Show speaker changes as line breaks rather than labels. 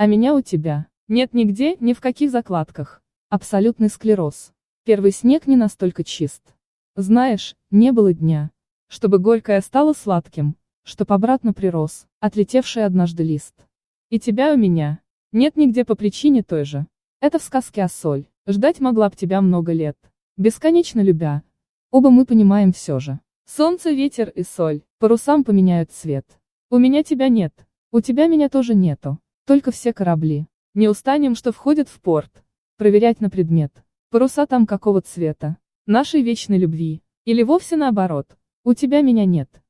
А меня у тебя. Нет нигде, ни в каких закладках. Абсолютный склероз. Первый снег не настолько чист. Знаешь, не было дня. Чтобы горькое стало сладким, чтоб обратно прирос, отлетевший однажды лист. И тебя у меня. Нет нигде по причине той же. Это в сказке о соль. Ждать могла б тебя много лет. Бесконечно любя. Оба мы понимаем все же. Солнце, ветер и соль, парусам поменяют цвет. У меня тебя нет. У тебя меня тоже нету. Только все корабли. Не устанем, что входят в порт. Проверять на предмет. Паруса там какого цвета. Нашей вечной любви. Или вовсе наоборот. У тебя меня нет.